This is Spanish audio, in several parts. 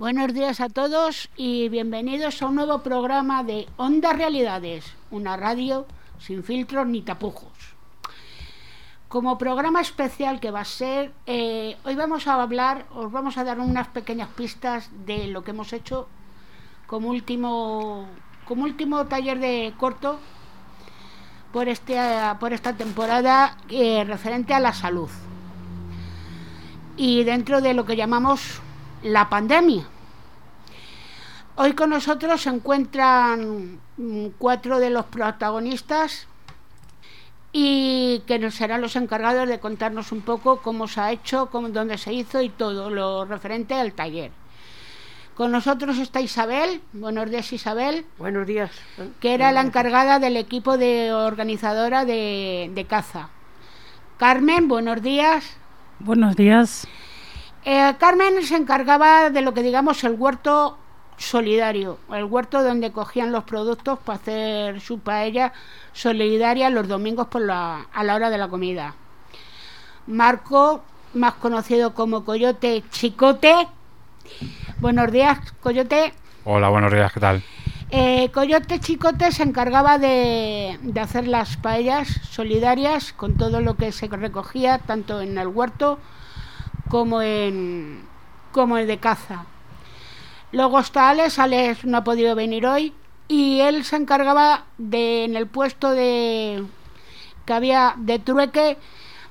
Buenos días a todos y bienvenidos a un nuevo programa de Ondas Realidades, una radio sin filtros ni tapujos. Como programa especial que va a ser, eh, hoy vamos a hablar, os vamos a dar unas pequeñas pistas de lo que hemos hecho como último, como último taller de corto por, este, por esta temporada eh, referente a la salud. Y dentro de lo que llamamos la pandemia. Hoy con nosotros se encuentran mm, cuatro de los protagonistas y que nos serán los encargados de contarnos un poco cómo se ha hecho, cómo, dónde se hizo y todo lo referente al taller. Con nosotros está Isabel, buenos días Isabel. Buenos días. Que era la encargada del equipo de organizadora de, de caza. Carmen, buenos días. Buenos días. Eh, Carmen se encargaba de lo que digamos el huerto solidario, el huerto donde cogían los productos para hacer su paella solidaria los domingos por la, a la hora de la comida. Marco, más conocido como Coyote Chicote. Buenos días, Coyote. Hola, buenos días, ¿qué tal? Eh, Coyote Chicote se encargaba de, de hacer las paellas solidarias con todo lo que se recogía, tanto en el huerto como en como el de caza. Luego está Alex, Alex no ha podido venir hoy y él se encargaba de en el puesto de que había de trueque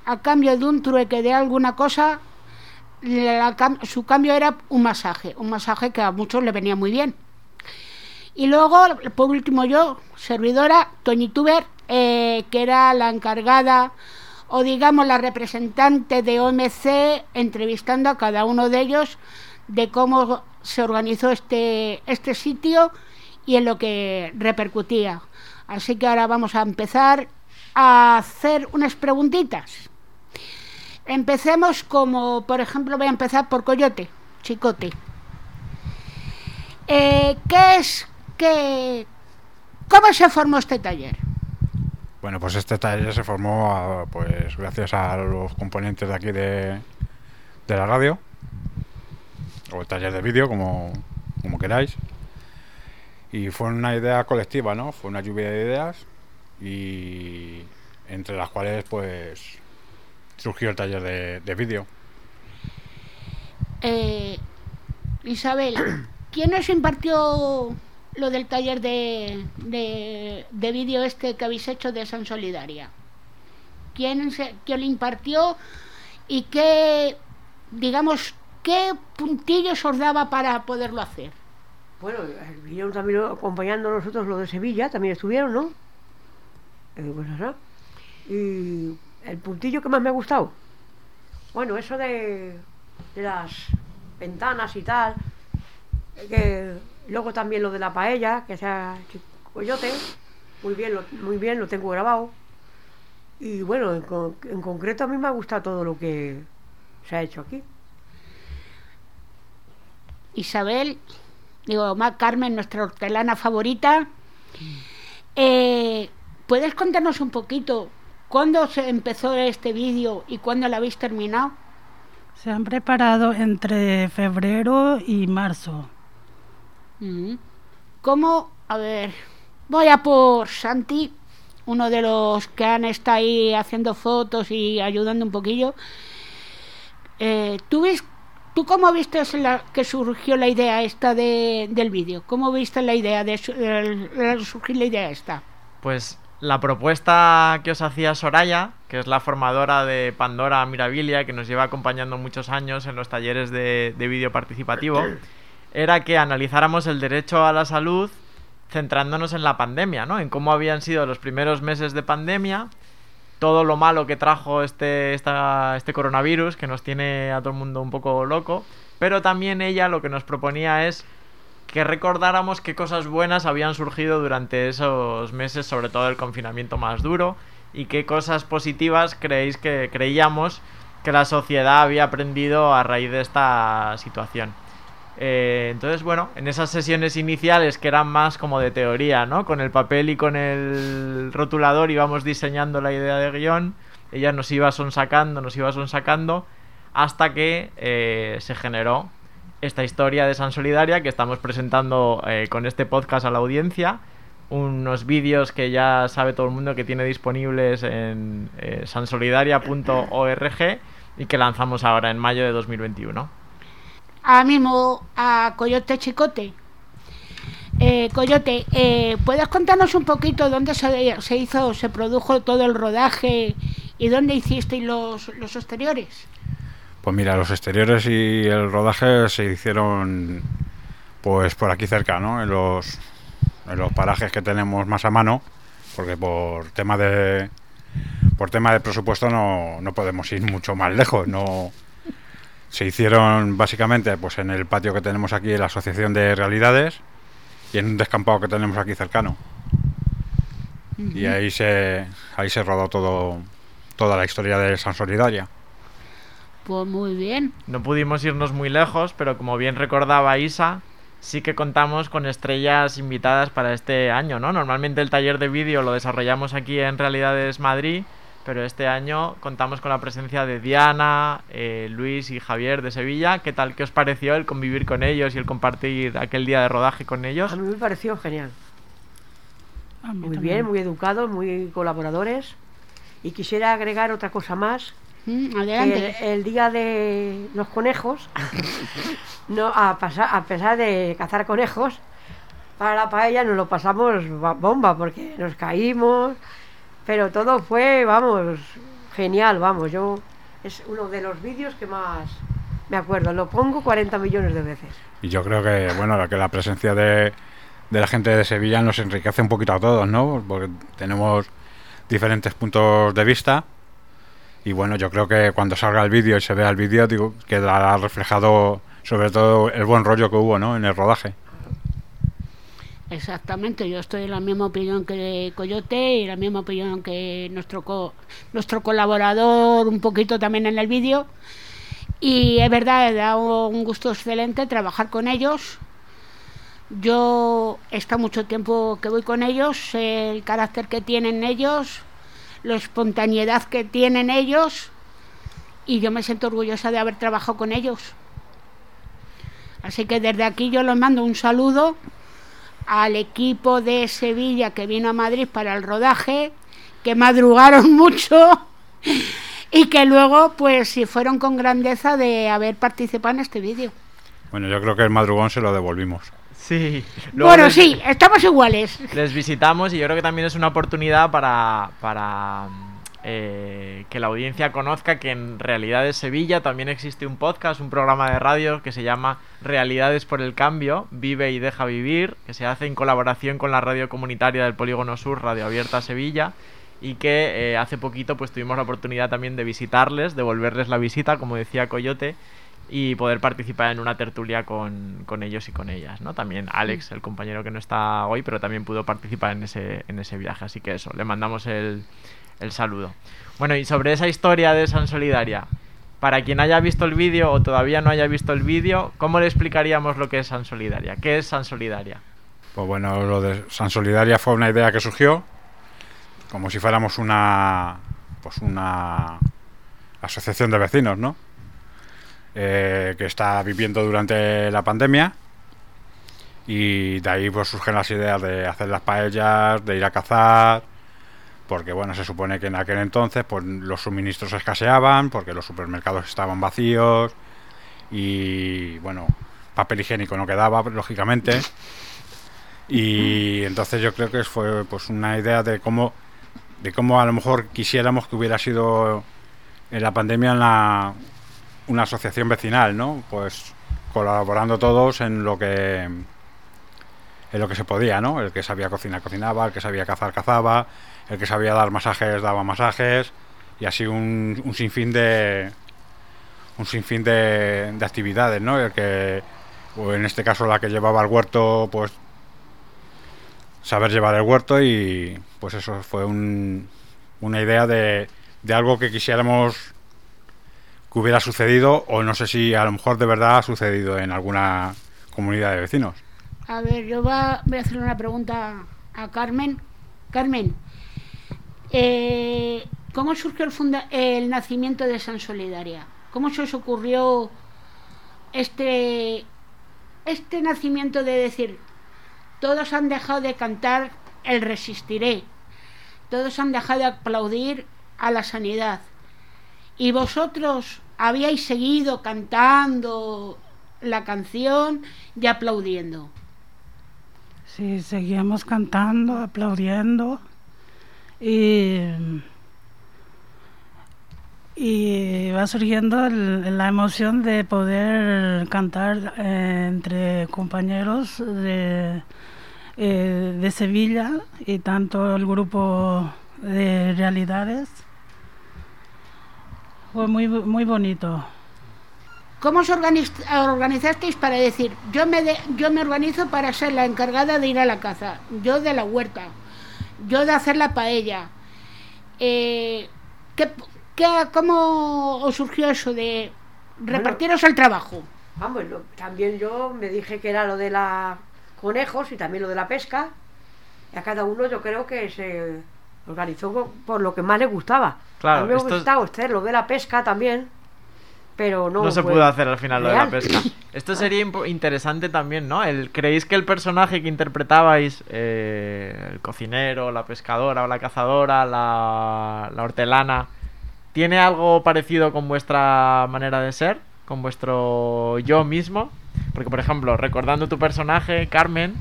a cambio de un trueque de alguna cosa su cambio era un masaje, un masaje que a muchos le venía muy bien. Y luego, por último yo, servidora, Tony Tuber, eh, que era la encargada o digamos la representante de OMC entrevistando a cada uno de ellos de cómo se organizó este, este sitio y en lo que repercutía. Así que ahora vamos a empezar a hacer unas preguntitas. Empecemos como, por ejemplo, voy a empezar por Coyote, Chicote. Eh, ¿Qué es, qué, cómo se formó este taller? Bueno, pues este taller se formó pues gracias a los componentes de aquí de, de la radio, o el taller de vídeo, como, como queráis. Y fue una idea colectiva, ¿no? Fue una lluvia de ideas y entre las cuales pues surgió el taller de, de vídeo. Eh, Isabel, ¿quién nos impartió lo del taller de, de, de vídeo este que habéis hecho de San Solidaria? ¿Quién, se, quién impartió y qué, digamos, qué puntillos os daba para poderlo hacer? Bueno, vinieron también acompañando a nosotros los de Sevilla, también estuvieron, ¿no? Eh, pues, ¿no? Y el puntillo que más me ha gustado, bueno, eso de, de las ventanas y tal, que luego también lo de la paella, que sea coyote, muy bien, lo, muy bien, lo tengo grabado. Y bueno, en, con, en concreto a mí me ha gustado todo lo que se ha hecho aquí. Isabel, digo, más Carmen, nuestra hortelana favorita. Eh, ¿Puedes contarnos un poquito cuándo se empezó este vídeo y cuándo lo habéis terminado? Se han preparado entre febrero y marzo. Mm. ¿Cómo? A ver, voy a por Santi, uno de los que han estado ahí haciendo fotos y ayudando un poquillo. Eh, ¿Tú ves ¿Tú cómo viste la, que surgió la idea esta de, del vídeo? ¿Cómo viste la idea de, de, surgir la idea esta? Pues la propuesta que os hacía Soraya, que es la formadora de Pandora Mirabilia, que nos lleva acompañando muchos años en los talleres de, de vídeo participativo, era que analizáramos el derecho a la salud centrándonos en la pandemia, ¿no? En cómo habían sido los primeros meses de pandemia todo lo malo que trajo este, esta, este coronavirus, que nos tiene a todo el mundo un poco loco, pero también ella lo que nos proponía es que recordáramos qué cosas buenas habían surgido durante esos meses, sobre todo el confinamiento más duro, y qué cosas positivas creéis que creíamos que la sociedad había aprendido a raíz de esta situación. Eh, entonces, bueno, en esas sesiones iniciales que eran más como de teoría, ¿no? Con el papel y con el rotulador íbamos diseñando la idea de guion, ella nos iba sonsacando, nos iba sonsacando, hasta que eh, se generó esta historia de San Solidaria que estamos presentando eh, con este podcast a la audiencia. Unos vídeos que ya sabe todo el mundo que tiene disponibles en sansolidaria.org y que lanzamos ahora en mayo de 2021. Ahora mismo a Coyote Chicote. Eh, Coyote, eh, ¿puedes contarnos un poquito dónde se, se hizo, se produjo todo el rodaje y dónde hicisteis los, los exteriores? Pues mira, los exteriores y el rodaje se hicieron pues por aquí cerca, ¿no? En los, en los parajes que tenemos más a mano, porque por tema de por tema de presupuesto no, no podemos ir mucho más lejos, no se hicieron básicamente pues en el patio que tenemos aquí en la Asociación de Realidades y en un descampado que tenemos aquí cercano. Y ahí se ahí se rodó todo toda la historia de San Solidaria. Pues muy bien. No pudimos irnos muy lejos, pero como bien recordaba Isa, sí que contamos con estrellas invitadas para este año, ¿no? Normalmente el taller de vídeo lo desarrollamos aquí en Realidades Madrid, pero este año contamos con la presencia de Diana, eh, Luis y Javier de Sevilla. ¿Qué tal? ¿Qué os pareció el convivir con ellos y el compartir aquel día de rodaje con ellos? A mí me pareció genial. Muy también. bien, muy educados, muy colaboradores. Y quisiera agregar otra cosa más. Mm, el, adelante. el día de los conejos, no, a, pasar, a pesar de cazar conejos, para la paella nos lo pasamos ba- bomba porque nos caímos, pero todo fue, vamos, genial, vamos, yo es uno de los vídeos que más me acuerdo, lo pongo 40 millones de veces. Y yo creo que, bueno, la- que la presencia de, de la gente de Sevilla nos enriquece un poquito a todos, ¿no? Porque tenemos diferentes puntos de vista. Y bueno, yo creo que cuando salga el vídeo y se vea el vídeo, digo, quedará reflejado sobre todo el buen rollo que hubo, ¿no? En el rodaje. Exactamente, yo estoy en la misma opinión que Coyote y la misma opinión que nuestro co- nuestro colaborador un poquito también en el vídeo. Y es verdad, he dado un gusto excelente trabajar con ellos. Yo está mucho tiempo que voy con ellos, el carácter que tienen ellos, la espontaneidad que tienen ellos y yo me siento orgullosa de haber trabajado con ellos. Así que desde aquí yo les mando un saludo al equipo de Sevilla que vino a Madrid para el rodaje, que madrugaron mucho y que luego pues sí fueron con grandeza de haber participado en este vídeo. Bueno, yo creo que el madrugón se lo devolvimos. Sí. Luego Bueno, les- sí, estamos iguales. Les visitamos y yo creo que también es una oportunidad para, para eh, que la audiencia conozca que en Realidades Sevilla también existe un podcast, un programa de radio que se llama Realidades por el Cambio, Vive y Deja Vivir, que se hace en colaboración con la radio comunitaria del Polígono Sur, Radio Abierta Sevilla, y que eh, hace poquito pues tuvimos la oportunidad también de visitarles, devolverles la visita, como decía Coyote, y poder participar en una tertulia con, con ellos y con ellas, ¿no? También Alex, el compañero que no está hoy, pero también pudo participar en ese, en ese viaje, así que eso, le mandamos el, el saludo. Bueno, y sobre esa historia de San Solidaria, para quien haya visto el vídeo o todavía no haya visto el vídeo, ¿cómo le explicaríamos lo que es San Solidaria? ¿Qué es San Solidaria? Pues bueno, lo de San Solidaria fue una idea que surgió como si fuéramos una pues una asociación de vecinos, ¿no? Eh, que está viviendo durante la pandemia y de ahí pues surgen las ideas de hacer las paellas, de ir a cazar, porque bueno, se supone que en aquel entonces pues los suministros escaseaban, porque los supermercados estaban vacíos y bueno, papel higiénico no quedaba, lógicamente. Y entonces yo creo que fue pues una idea de cómo de cómo a lo mejor quisiéramos que hubiera sido en la pandemia la- una asociación vecinal, ¿no? Pues colaborando todos en lo que en lo que se podía, ¿no? El que sabía cocinar cocinaba, el que sabía cazar cazaba, el que sabía dar masajes daba masajes y así un, un sinfín de un sinfín de, de actividades, ¿no? El que o en este caso la que llevaba el huerto, pues saber llevar el huerto y pues eso fue un- una idea de, de algo que quisiéramos que hubiera sucedido o no sé si a lo mejor de verdad ha sucedido en alguna comunidad de vecinos. A ver, yo va- voy a hacer una pregunta a Carmen. Carmen, eh, ¿cómo surgió el, funda- el nacimiento de San Solidaria? ¿Cómo se os ocurrió este, este nacimiento de decir, todos han dejado de cantar el resistiré, todos han dejado de aplaudir a la sanidad. Y vosotros habíais seguido cantando la canción y aplaudiendo. Sí, seguíamos cantando, aplaudiendo y, y va surgiendo la emoción de poder cantar eh, entre compañeros de, eh, de Sevilla y tanto el grupo de realidades. Fue muy, muy bonito. ¿Cómo os organiz- organizasteis para decir, yo me, de- yo me organizo para ser la encargada de ir a la caza, yo de la huerta, yo de hacer la paella? Eh, ¿qué, qué- ¿Cómo os surgió eso de repartiros el trabajo? Vamos, lo- también yo me dije que era lo de la conejos y también lo de la pesca. Y a cada uno yo creo que se organizó por lo que más le gustaba. Claro, a mí me esto es- gustaba usted lo de la pesca también, pero no. No, se pudo hacer al final lo de la pesca. Esto sería interesante también, ¿no? El, ¿Creéis que el personaje que interpretabais, eh, el cocinero, la pescadora o la cazadora, la, la hortelana, tiene algo parecido con vuestra manera de ser? ¿Con vuestro yo mismo? Porque, por ejemplo, recordando tu personaje, Carmen,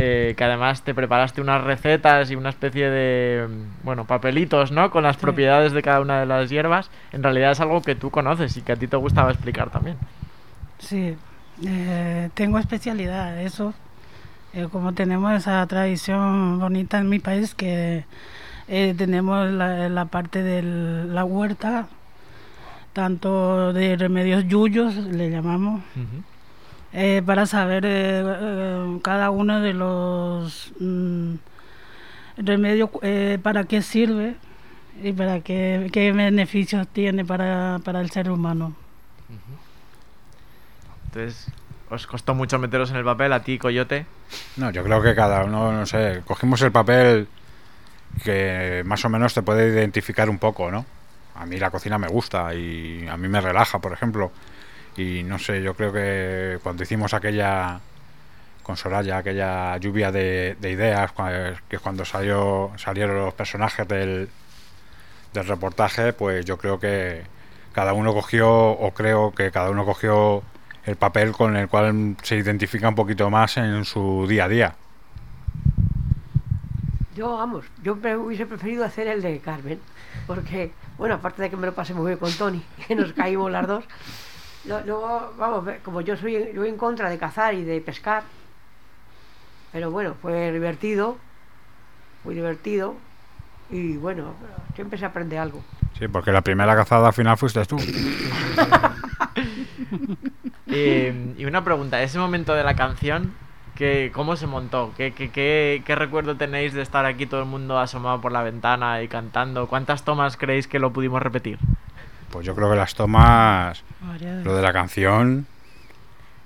eh, que además te preparaste unas recetas y una especie de, mm, bueno, papelitos, ¿no? Con las Sí. propiedades de cada una de las hierbas, en realidad es algo que tú conoces y que a ti te gustaba explicar también. Sí, eh, tengo especialidad, eso. Eh, como tenemos esa tradición bonita en mi país, que eh, tenemos la, la parte de la huerta, tanto de remedios yuyos, le llamamos, eh, para saber eh, eh, cada uno de los mm, remedios eh, para qué sirve y para qué, qué beneficios tiene para, para el ser humano. Entonces, ¿os costó mucho meteros en el papel a ti, Coyote? No, yo creo que cada uno, no sé, cogimos el papel que más o menos te puede identificar un poco, ¿no? A mí la cocina me gusta y a mí me relaja, por ejemplo. Y no sé, yo creo que cuando hicimos aquella con Soraya, aquella lluvia de, de ideas, que es cuando salió, salieron los personajes del, del reportaje, pues yo creo que cada uno cogió, o creo que cada uno cogió el papel con el cual se identifica un poquito más en su día a día. Yo, vamos, yo me hubiese preferido hacer el de Carmen, porque, bueno, aparte de que me lo pasé muy bien con Tony, que nos caímos las dos, luego, vamos, como yo soy yo en contra de cazar y de pescar, pero bueno, fue divertido, muy divertido, y bueno, siempre se aprende algo. Sí, porque la primera cazada al final fuiste tú. Eh, y una pregunta, ese momento de la canción, ¿qué, ¿cómo se montó? ¿Qué, qué, qué, qué recuerdo tenéis de estar aquí todo el mundo asomado por la ventana y cantando? ¿Cuántas tomas creéis que lo pudimos repetir? Pues yo creo que las tomas, lo de la canción,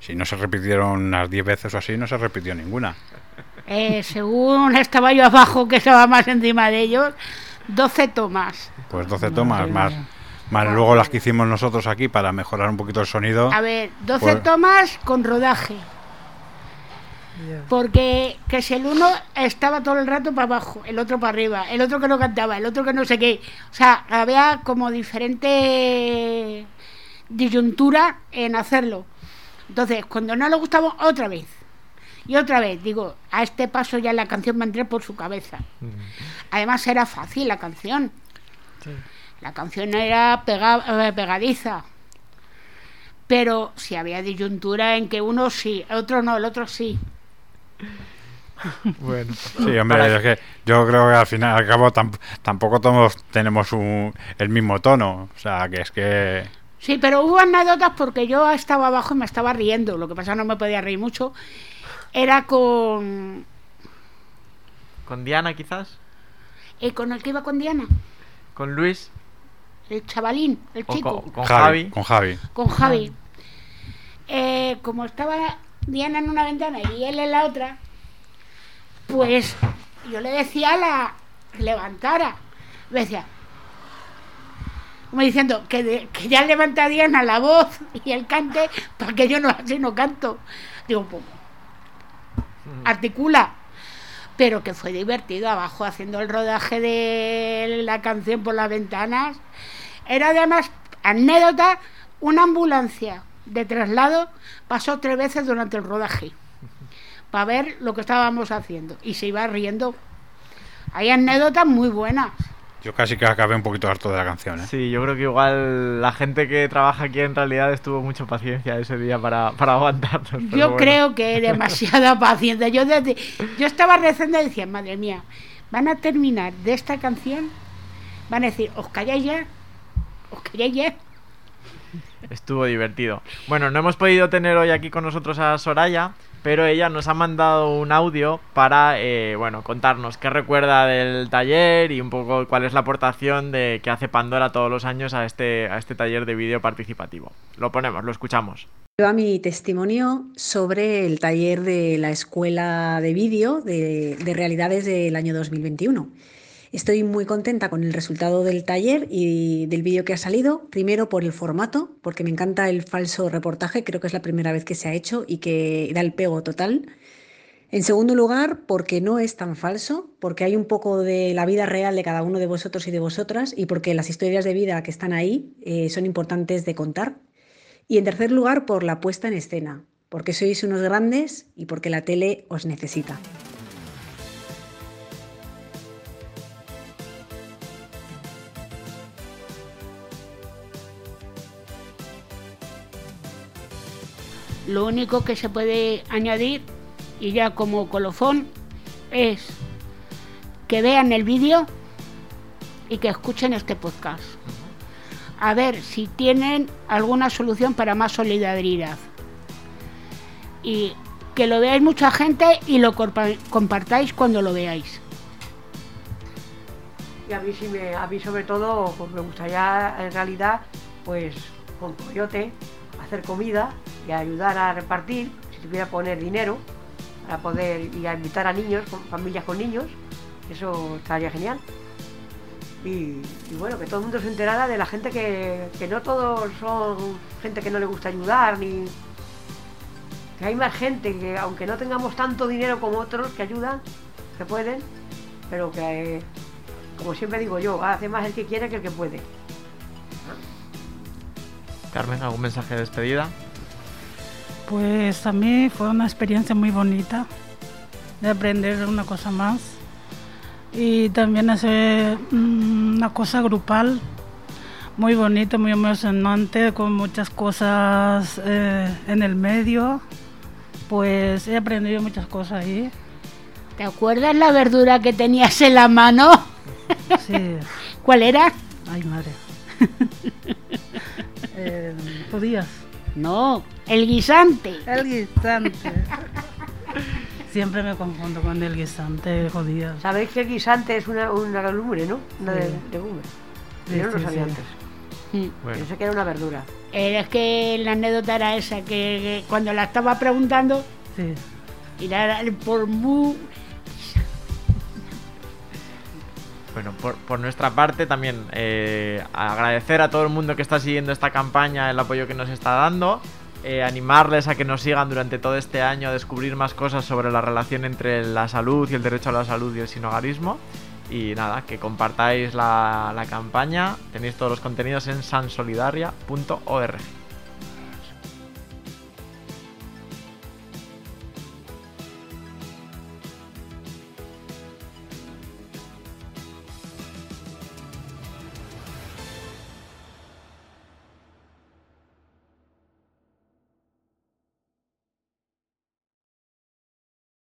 si no se repitieron unas 10 veces o así, no se repitió ninguna. Eh, según estaba yo abajo, que estaba más encima de ellos, 12 tomas. Pues 12 Madre tomas, más, más luego las que hicimos nosotros aquí para mejorar un poquito el sonido. A ver, 12 Pues- tomas con rodaje. Porque que si el uno estaba todo el rato para abajo, el otro para arriba, el otro que no cantaba, el otro que no sé qué. O sea, había como diferente disyuntura en hacerlo. Entonces, cuando no le gustaba, otra vez. Y otra vez, digo, a este paso ya la canción me entré por su cabeza. Además era fácil la canción. La canción era pega- eh, pegadiza. Pero si había disyuntura en que uno sí, el otro no, el otro sí. Bueno. Sí, hombre, es que yo creo que al final, al cabo, tam- tampoco todos tenemos un- el mismo tono. O sea, que es que... Sí, pero hubo anécdotas porque yo estaba abajo y me estaba riendo. Lo que pasa no me podía reír mucho. Era con, ¿Con Diana quizás? eh, con el que iba con Diana, ¿Con Luis? el chavalín, el ¿O chico, con, con Javi, Javi? Con Javi. con Javi. Eh, como estaba Diana en una ventana y él en la otra, pues yo le decía a la levantara. Le decía, como diciendo que, de- que ya levanta Diana la voz y el cante para que yo no así no canto. Digo, pues, articula. Pero que fue divertido abajo haciendo el rodaje de la canción por las ventanas. Era además anécdota, una ambulancia de traslado pasó tres veces durante el rodaje para ver lo que estábamos haciendo y se iba riendo. Hay anécdotas muy buenas. Yo casi que acabé un poquito harto de la canción, ¿eh? Sí, yo creo que igual la gente que trabaja aquí en realidad estuvo mucha paciencia ese día para, para aguantarnos. Yo bueno. creo que demasiada paciencia. Yo, desde, yo estaba rezando y decía, madre mía, van a terminar de esta canción, van a decir, os calláis ya, os calláis ya. Estuvo divertido. Bueno, no hemos podido tener hoy aquí con nosotros a Soraya, pero ella nos ha mandado un audio para, eh, bueno, contarnos qué recuerda del taller y un poco cuál es la aportación de que hace Pandora todos los años a este, a este taller de vídeo participativo. Lo ponemos, lo escuchamos. a mi testimonio sobre el taller de la Escuela de Vídeo de, de Realidades del año 2021. Estoy muy contenta con el resultado del taller y del vídeo que ha salido. Primero por el formato, porque me encanta el falso reportaje, creo que es la primera vez que se ha hecho y que da el pego total. En segundo lugar, porque no es tan falso, porque hay un poco de la vida real de cada uno de vosotros y de vosotras y porque las historias de vida que están ahí eh, son importantes de contar. Y en tercer lugar, por la puesta en escena, porque sois unos grandes y porque la tele os necesita. Lo único que se puede añadir, y ya como colofón, es que vean el vídeo y que escuchen este podcast. A ver si tienen alguna solución para más solidaridad. Y que lo veáis mucha gente y lo compartáis cuando lo veáis. Y a mí sí me, a mí sobre todo, pues me gustaría en realidad, pues con Coyote, hacer comida y ayudar a repartir, si tuviera poner dinero, para poder y a invitar a niños, familias con niños, eso estaría genial. Y, bueno, que todo el mundo se enterara de la gente que, que no todos son gente que no le gusta ayudar, ni que hay más gente que aunque no tengamos tanto dinero como otros que ayudan, que pueden, pero que como siempre digo yo, hace más el que quiere que el que puede. Carmen, ¿algún mensaje de despedida? Pues a mí fue una experiencia muy bonita de aprender una cosa más y también hacer mm, una cosa grupal muy bonita, muy emocionante, con muchas cosas eh, en el medio. Pues he aprendido muchas cosas ahí. ¿Te acuerdas la verdura que tenías en la mano? Sí, ¿Cuál era? ay madre. eh, judías. No, el guisante. El guisante. Siempre me confundo con el guisante judías. Sabéis que el guisante es una, una legumbre, ¿no? Una de, Sí. legumbre. Sí, Yo no lo sabía sí. antes. Mm. Bueno, Pensé que era una verdura. Eh, Es que la anécdota era esa, que, que cuando la estaba preguntando, Sí. y la, por mu... Bueno, por, por nuestra parte también eh, agradecer a todo el mundo que está siguiendo esta campaña el apoyo que nos está dando, eh, animarles a que nos sigan durante todo este año a descubrir más cosas sobre la relación entre la salud y el derecho a la salud y el sinogarismo. Y nada, que compartáis la, la campaña, tenéis todos los contenidos en sansolidaria.org.